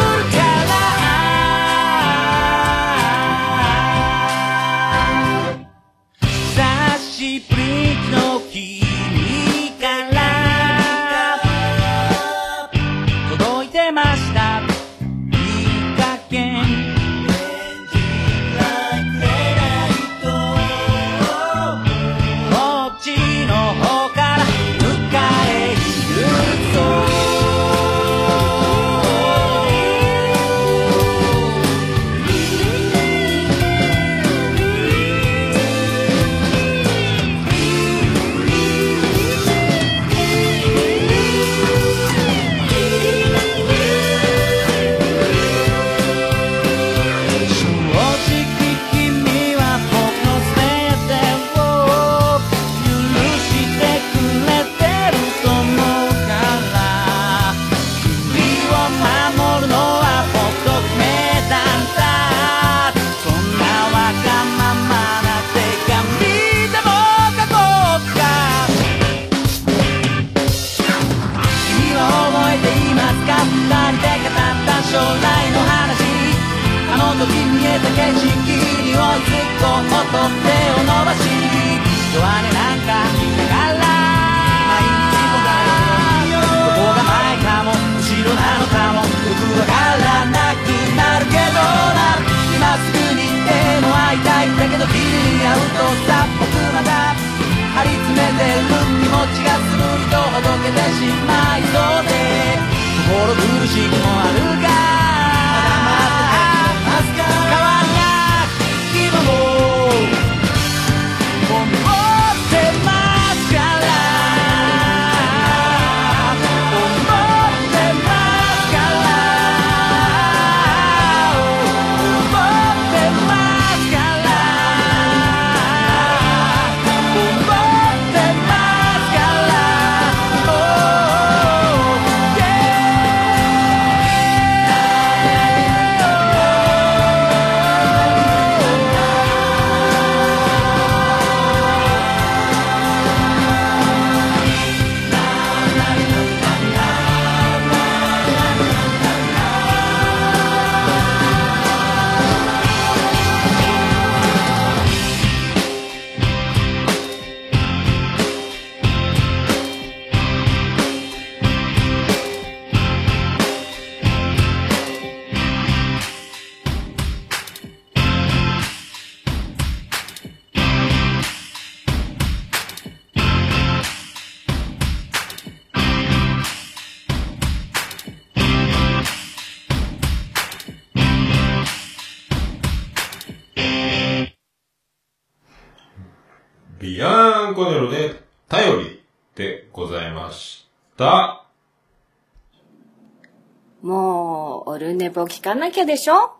もう、オルネポ聞かなきゃでしょ？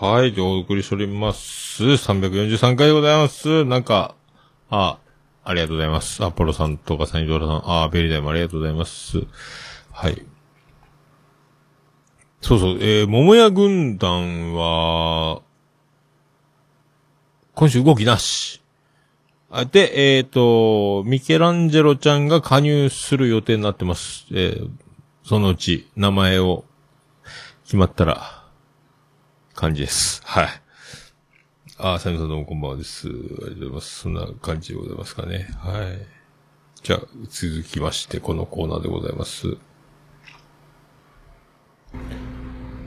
はい、で、お送りしております。343回でございます。なんか、あ、ありがとうございます。アポロさんとかサニドラさん、あ、ベリダイもありがとうございます。はい。そうそう、えー、桃屋軍団は、今週動きなし。あで、えっ、と、ミケランジェロちゃんが加入する予定になってます。えーそのうち名前を決まったら、感じです。はい。あー、サミさんどうもこんばんはです。ありがとうございます。そんな感じでございますかね。はい。じゃあ、続きまして、このコーナーでございます。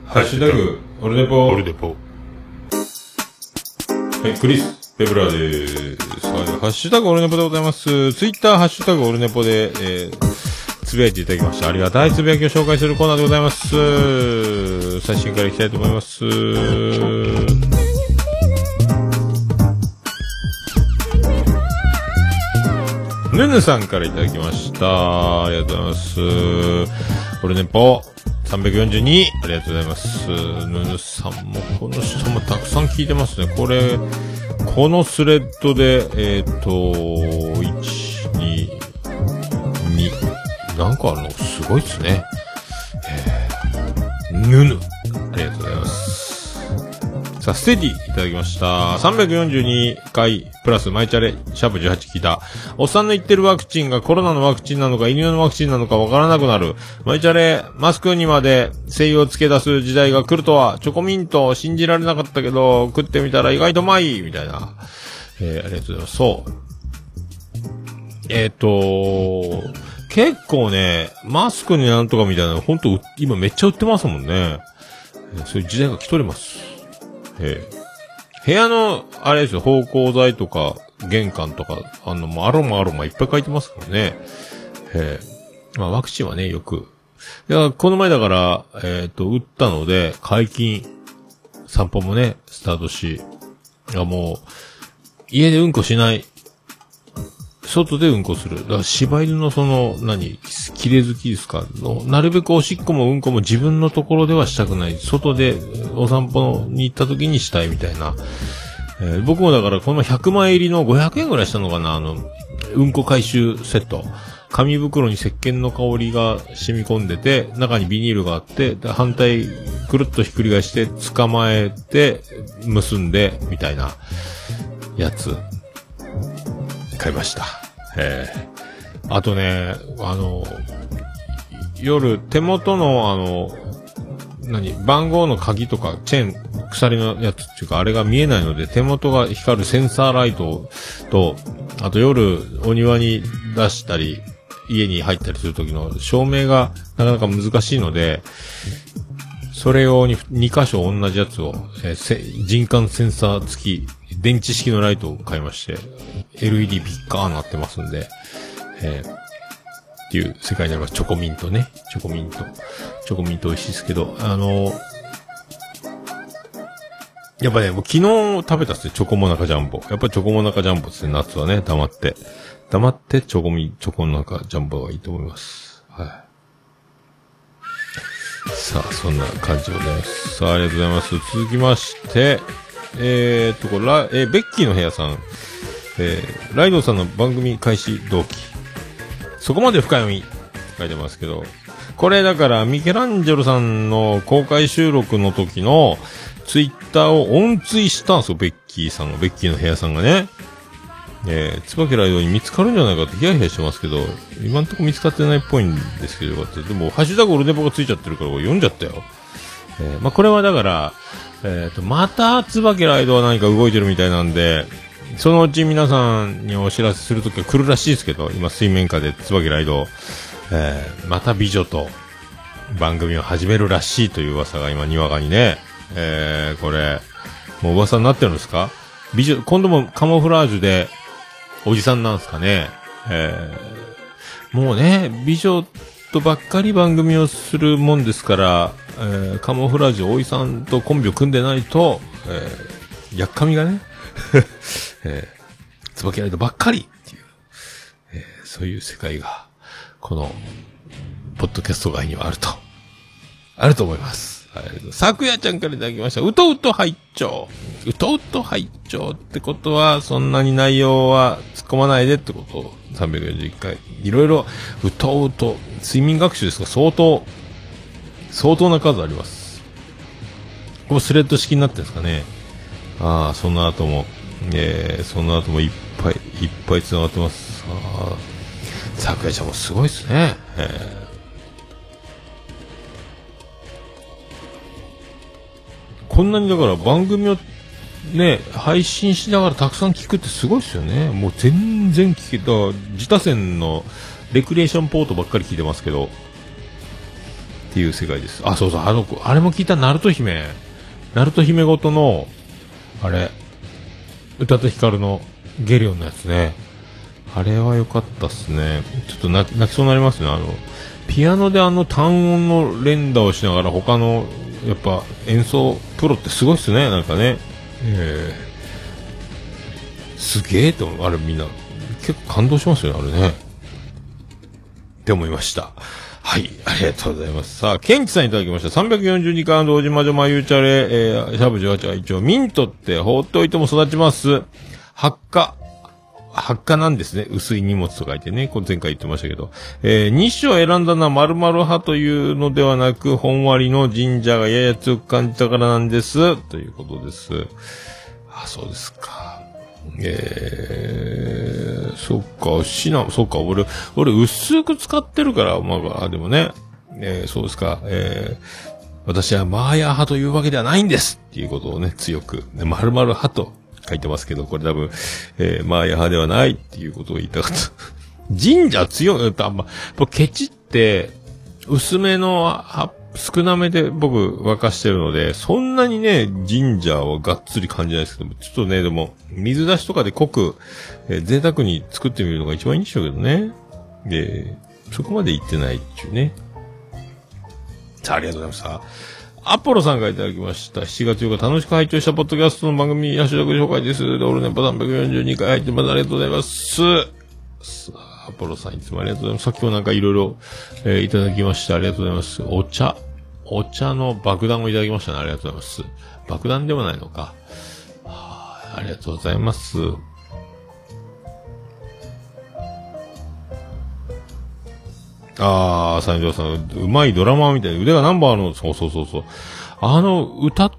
ハッシュタグ、オルネポ。オルデポ。はい、クリス・ペブラです。はい、ハッシュタグオルネポでございます。ツイッター、ハッシュタグオルネポで、えー、つぶやいていただきました。ありがたいつぶやきを紹介するコーナーでございます。最新からいきたいと思います。ぬぬさんからいただきました。ありがとうございます。オルネポ342、ありがとうございます。ぬぬさんも、この人もたくさん聞いてますね。これ、このスレッドで、えっ、と、1、2、2、何個あるのすごいっすね。えー、ぬぬ。ありがとうございます。さ、ステディいただきました。342回プラスマイチャレ、シャープ18聞いた。おっさんの言ってるワクチンがコロナのワクチンなのか犬のワクチンなのかわからなくなる。マイチャレ、マスクにまで精油をつけ出す時代が来るとは、チョコミント信じられなかったけど、食ってみたら意外とうまいみたいな。えー、ありがとうございます。そう。えっ、と結構ね、マスクになんとかみたいなの、ほんと、今めっちゃ売ってますもんね。そういう時代が来ております。ええ部屋の、あれですよ、芳香剤とか、玄関とか、あの、アロマアロマいっぱい書いてますからね。ええまあ、ワクチンはね、よく。いや、この前だから、えっ、と、打ったので、解禁、散歩もね、スタートし、いや、もう、家でうんこしない、外でうんこする。だから柴犬のその、何、綺麗好きですか？の、なるべくおしっこもうんこも自分のところではしたくない。外でお散歩に行った時にしたいみたいな。えー僕もだからこの100枚入りの500円ぐらいしたのかなあの、うんこ回収セット。紙袋に石鹸の香りが染み込んでて、中にビニールがあって、反対くるっとひっくり返して捕まえて、結んで、みたいなやつ。買いました。ええあとね、あの、夜、手元の、あの、何、番号の鍵とか、チェーン、鎖のやつっていうか、あれが見えないので、手元が光るセンサーライトと、あと夜、お庭に出したり、家に入ったりするときの照明がなかなか難しいので、それ用に2箇所同じやつを、えー人感センサー付き、電池式のライトを買いまして、LED ピッカーになってますんで、えーっていう世界になります。チョコミントね。チョコミント。チョコミント美味しいですけど、あのやっぱね、もう昨日食べたっすね、チョコモナカジャンボ。やっぱチョコモナカジャンボですね、夏はね、黙って。黙ってチョコミ、チョコモナカジャンボがいいと思います。はい。さあ、そんな感じでございます。さあ、ありがとうございます。続きまして、えーっと、これ、ラえーベッキーの部屋さん。えーライドさんの番組開始動機。そこまで深読み。書いてますけど。これだから、ミケランジェロさんの公開収録の時のツイッターを音追したんですよ、ベッキーさんが、ベッキーの部屋さんがね。えー、椿ライドに見つかるんじゃないかってヒヤヒヤしてますけど、今んとこ見つかってないっぽいんですけど、よかった。でも、ハッシュタグオルネポがついちゃってるから、読んじゃったよ。えー、まあ、これはだから、えっ、と、また椿ライドは何か動いてるみたいなんで、そのうち皆さんにお知らせするときは来るらしいですけど、今水面下で椿ライド、えー、また美女と番組を始めるらしいという噂が今にわかにね、えー、これ、もう噂になってるんですか？美女、今度もカモフラージュで、おじさんなんですかね？えー、もうね、美女とばっかり番組をするもんですから、えー、カモフラージュ、おじさんとコンビを組んでないと、えー、やっかみがね、えー、椿ライドばっかりっていう、えー、そういう世界が、この、ポッドキャスト外にはあると、あると思います。はい。昨夜ちゃんからいただきました。うとうと拝聴うとうと拝聴ってことは、そんなに内容は突っ込まないでってことを341回。いろいろ、うとうと、睡眠学習ですが相当、相当な数あります。これスレッド式になってるんですかね。ああ、その後も、えー、その後もいっぱい、いっぱい繋がってます。ああ、桜井ちゃんもすごいですね。えーこんなにだから番組をね、配信しながらたくさん聞くってすごいですよね。もう全然聞けた、自他線のレクリエーションポートばっかり聞いてますけど、っていう世界です。あ、そうそう、あの子、あれも聞いた、ナルト姫。ナルト姫ごとの、あれ、歌と光のゲリオンのやつね。あれは良かったっすね。ちょっと泣き泣きそうになりますね。あの、ピアノであの単音の連打をしながら他の、やっぱ演奏プロってすごいっすね。なんかね。えー、すげえと思う。あれみんな、結構感動しますよね、あれね。って思いました。はい、ありがとうございます。さあ、ケンチさんいただきました。342回の同時魔女まゆうちゃれ、えー、シャープ18は一応、ミントって放っておいても育ちます。発火。発火なんですね。薄い荷物と書いてね。これ前回言ってましたけど。えー、日種を選んだのは〇〇派というのではなく、本割の神社がやや強く感じたからなんです。ということです。あ、そうですか。えー、そっか、シナ、そっか、俺、俺薄く使ってるから、まあ、でもね、えー、そうですか、えー、私はマーヤ派というわけではないんですっていうことをね、強く、ね、〇〇派と書いてますけど、これ多分、えー、マーヤ派ではないっていうことを言いたかった。神社強い、あんま、ケチって、薄めのは少なめで僕沸かしてるので、そんなにね、神社はがっつり感じないですけども、ちょっとね、でも、水出しとかで濃く、えー贅沢に作ってみるのが一番いいんでしょうけどね。で、そこまで行ってないっていうね。さあ、ありがとうございました。アポロさんからいただきました。7月8日楽しく拝聴したポッドキャストの番組、ヤシロク紹介です。でオールネポ342回入ってます。ありがとうございます。さあ、アポロさんいつもありがとうございます。さっきもなんかいろいろ、えーいただきました。ありがとうございます。お茶、お茶の爆弾をいただきましたね。ありがとうございます。爆弾ではないのか。はありがとうございます。ああ、三条さん、うまいドラマみたいな腕がナンバーの、そうそうそうそう。あの、歌、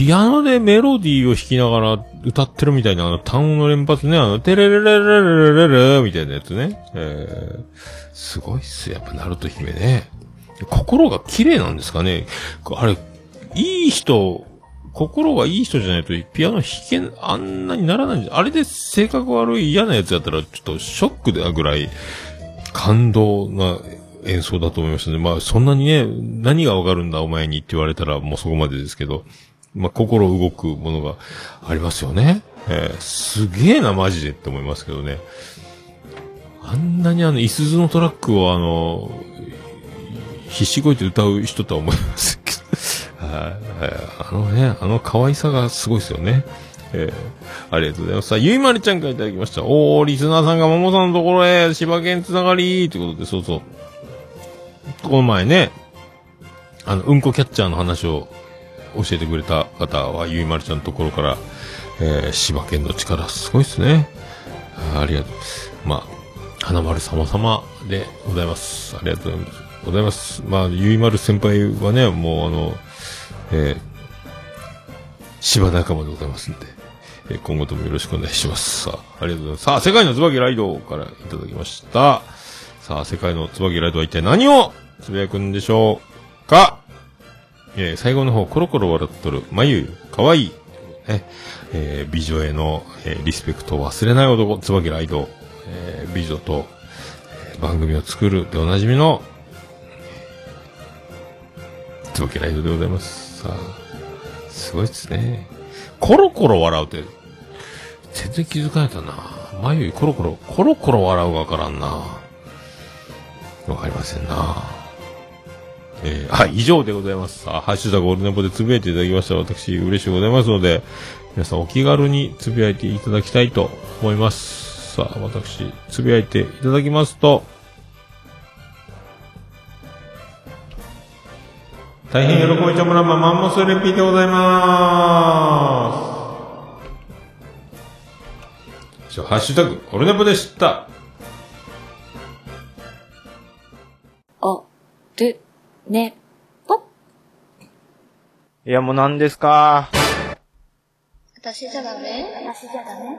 ピアノでメロディーを弾きながら歌ってるみたいな、あの単音の連発ね、あの、テレレレレレレレレみたいなやつね。えー、すごいっす、やっぱ、ナルト姫ね。心が綺麗なんですかね。あれ、いい人、心がいい人じゃないとピアノ弾け、あんなにならないんじゃ、あれで性格悪い嫌なやつやったらちょっとショックだぐらい感動な演奏だと思いましたね。まあそんなにね、何がわかるんだお前にって言われたらもうそこまでですけど、まあ心動くものがありますよね。えーすげえなマジでって思いますけどね。あんなにあの、イスズのトラックをあの、必死こいて歌う人とは思いませんけど。はいはいあのね、あの可愛さがすごいですよね。えー、ありがとうございます。さあ、ゆいまるちゃんからいただきました。おー、リスナーさんがももさんのところへ、柴犬つながりということで、そうそう。この前ね、あの、うんこキャッチャーの話を教えてくれた方は、ゆいまるちゃんのところから、えー、柴犬の力、すごいですね。あありがとう。まあ、花丸様様でございます。ありがとうございます。まあ、ゆいまる先輩はね、もうあの、えー、芝仲間でございますんで、えー今後ともよろしくお願いします。さあ、ありがとうございます。さあ、世界の椿ライドからいただきました。さあ、世界の椿ライドは一体何をつぶやくんでしょうか？えー最後の方、コロコロ笑っとる、眉、かわいい。ね、えー美女への、えーリスペクトを忘れない男、椿ライド、えー美女と、番組を作るでおなじみの、椿ライドでございます。さあ、すごいっすね。コロコロ笑うって、全然気づかれたな。眉コロコロ、コロコロ笑うがわからんな。わかりませんな。えー、はい、以上でございます。さあ、ハッシュタグオルネポでつぶやいていただきました。私、嬉しいございますので、皆さんお気軽につぶやいていただきたいと思います。さあ、私、つぶやいていただきますと、大変喜びちゃもらまマンモスレピーでございます。じゃあハッシュタグ、オルネポでした。お、る、ね、ぽ。いや、もう何ですか？私じゃダメ？私じゃダメ？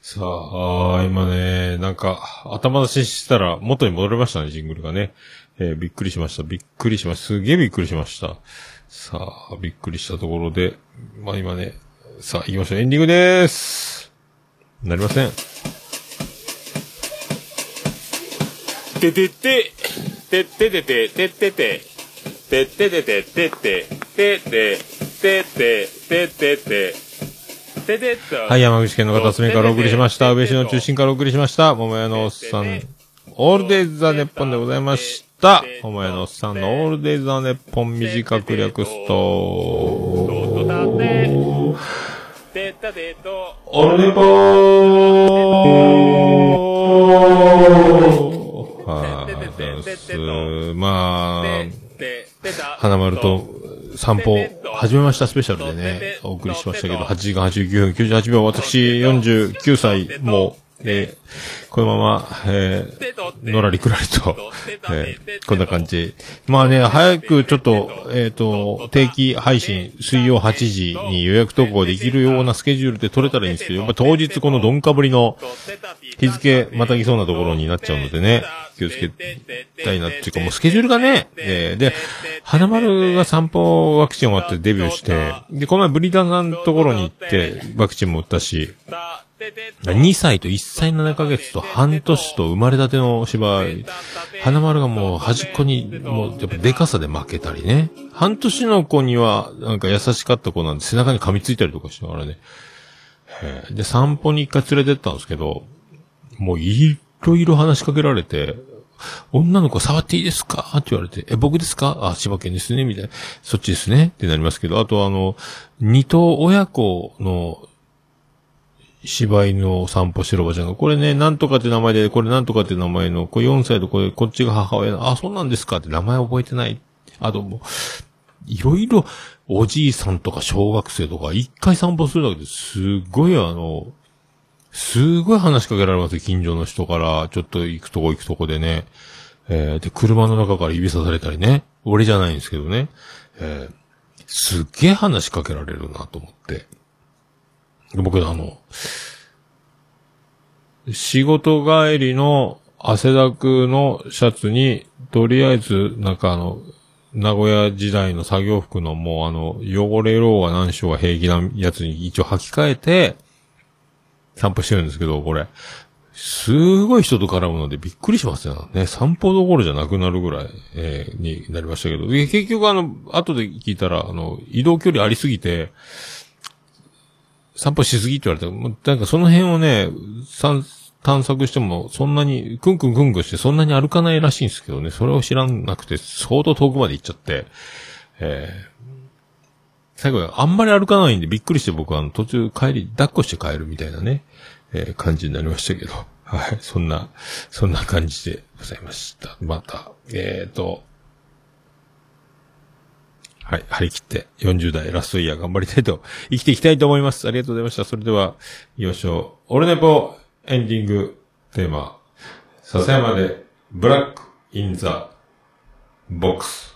さあ、あー今ね、なんか、頭出ししたら元に戻りましたね、ジングルがね。えーびっくりしました。びっくりしました。すげえびっくりしました。さあ、びっくりしたところで、まあ今ね、さあ行きましょう。エンディングでーす。なりません。ててて、てててて、ててて、てててて、てて、てて、てて、ててて、ててと。はい、山口県の片隅からお送りしました。宇部市の中心からお送りしました。桃屋のおっさん、オールデイズ・ザ・ネッポンでございました。桃屋のおっさんのオールデイズ・ザ・ネッポン短く略すと、オルネポーはい、まあ。花丸と散歩始めましたスペシャルでね、お送りしましたけど、8時間89分98秒、私49歳も、えーこのまま、えーのらりくらりと、えーこんな感じ。まあね、早くちょっと、えっ、と、定期配信、水曜8時に予約投稿できるようなスケジュールで取れたらいいんですけど、やっぱ当日このどんかぶりの日付またぎそうなところになっちゃうのでね、気をつけたいなっていうか、もうスケジュールがね、えーで、花丸が散歩ワクチン終わってデビューして、で、この前ブリダーさんのところに行って、ワクチンも打ったし、2歳と1歳7ヶ月と半年と生まれたての芝居、花丸がもう端っこに、もうやっぱデカさで負けたりね。半年の子にはなんか優しかった子なんで背中に噛みついたりとかしながらね。で、散歩に一回連れてったんですけど、もういろいろ話しかけられて、女の子触っていいですか？って言われて、え、僕ですかあ、千葉県ですねみたいな。そっちですねってなりますけど、あとあの、二頭親子の柴犬を散歩してるおばちゃんが、これね、なんとかって名前で、これなんとかって名前の、これ4歳とこれ、こっちが母親の、あ、そうなんですかって名前覚えてない。あともう、いろいろ、おじいさんとか小学生とか、一回散歩するだけですっごいあの、すごい話しかけられます、近所の人から、ちょっと行くとこ行くとこでね。えー、で、車の中から指さされたりね。俺じゃないんですけどね。えー、すっげえ話しかけられるなと思って。僕あの、仕事帰りの汗だくのシャツに、とりあえず、なんかあの、名古屋時代の作業服のもうあの、汚れろうが何しようが平気なやつに一応履き替えて、散歩してるんですけど、これ、すごい人と絡むのでびっくりしますよね。散歩どころじゃなくなるぐらい、えーになりましたけど、結局あの、後で聞いたら、あの、移動距離ありすぎて、散歩しすぎって言われて、もなんかその辺をね、探索しても、そんなに、くんくんくんくんしてそんなに歩かないらしいんですけどね、それを知らなくて、相当遠くまで行っちゃって、えー最後、あんまり歩かないんでびっくりして僕は途中帰り、抱っこして帰るみたいなね、えー感じになりましたけど、はい、そんな、そんな感じでございました。また、えーと、はい、張り切って40代ラストイヤー頑張りたいと、生きていきたいと思います。ありがとうございました。それでは、よいしょ。オルネポエンディングテーマ、笹山で、ブラックインザボックス。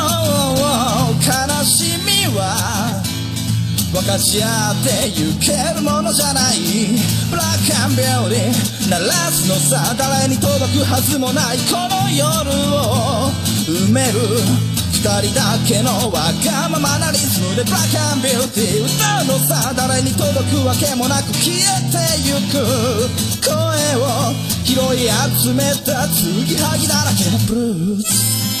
悲しみは分かち合ってゆけるものじゃない。ブラックアンビューティー鳴らすのさ誰に届くはずもないこの夜を埋める二人だけのわがままなリズムで。ブラックビューティー歌うのさ誰に届くわけもなく消えてゆく。声を拾い集めた継ぎはぎだらけのブルース。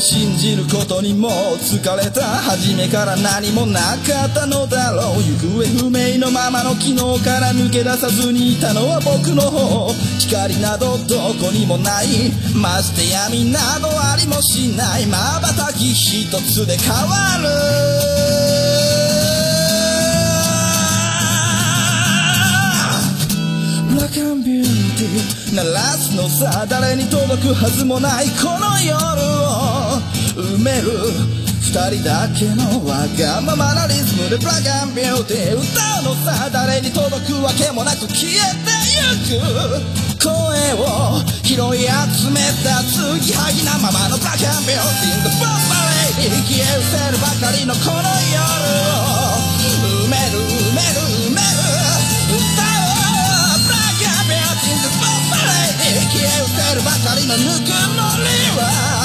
信じることにも疲れた初めから何もなかったのだろう。行方不明のままの昨日から抜け出さずにいたのは僕の方。光などどこにもない。まして闇などありもしない。瞬き一つで変わる。ブラックビューティー鳴らすのさ。誰に届くはずもないこの夜を。埋める二人だけのわがままなリズムでブラックビューティー歌うのさ誰に届くわけもなく消えてゆく声を拾い集めた継ぎはぎなままのブラックビューティー The Bomb Lady 消え失せるばかりのこの夜を埋める埋める埋める歌おうブラックビューティー The Bomb Lady 消え失せるばかりのぬくもりは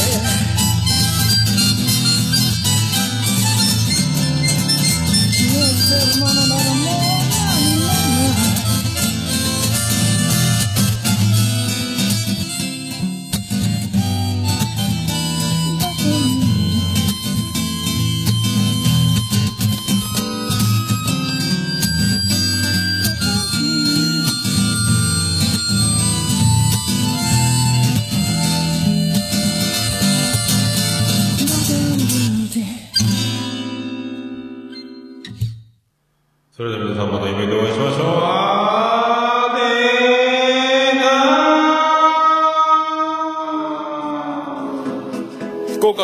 ビ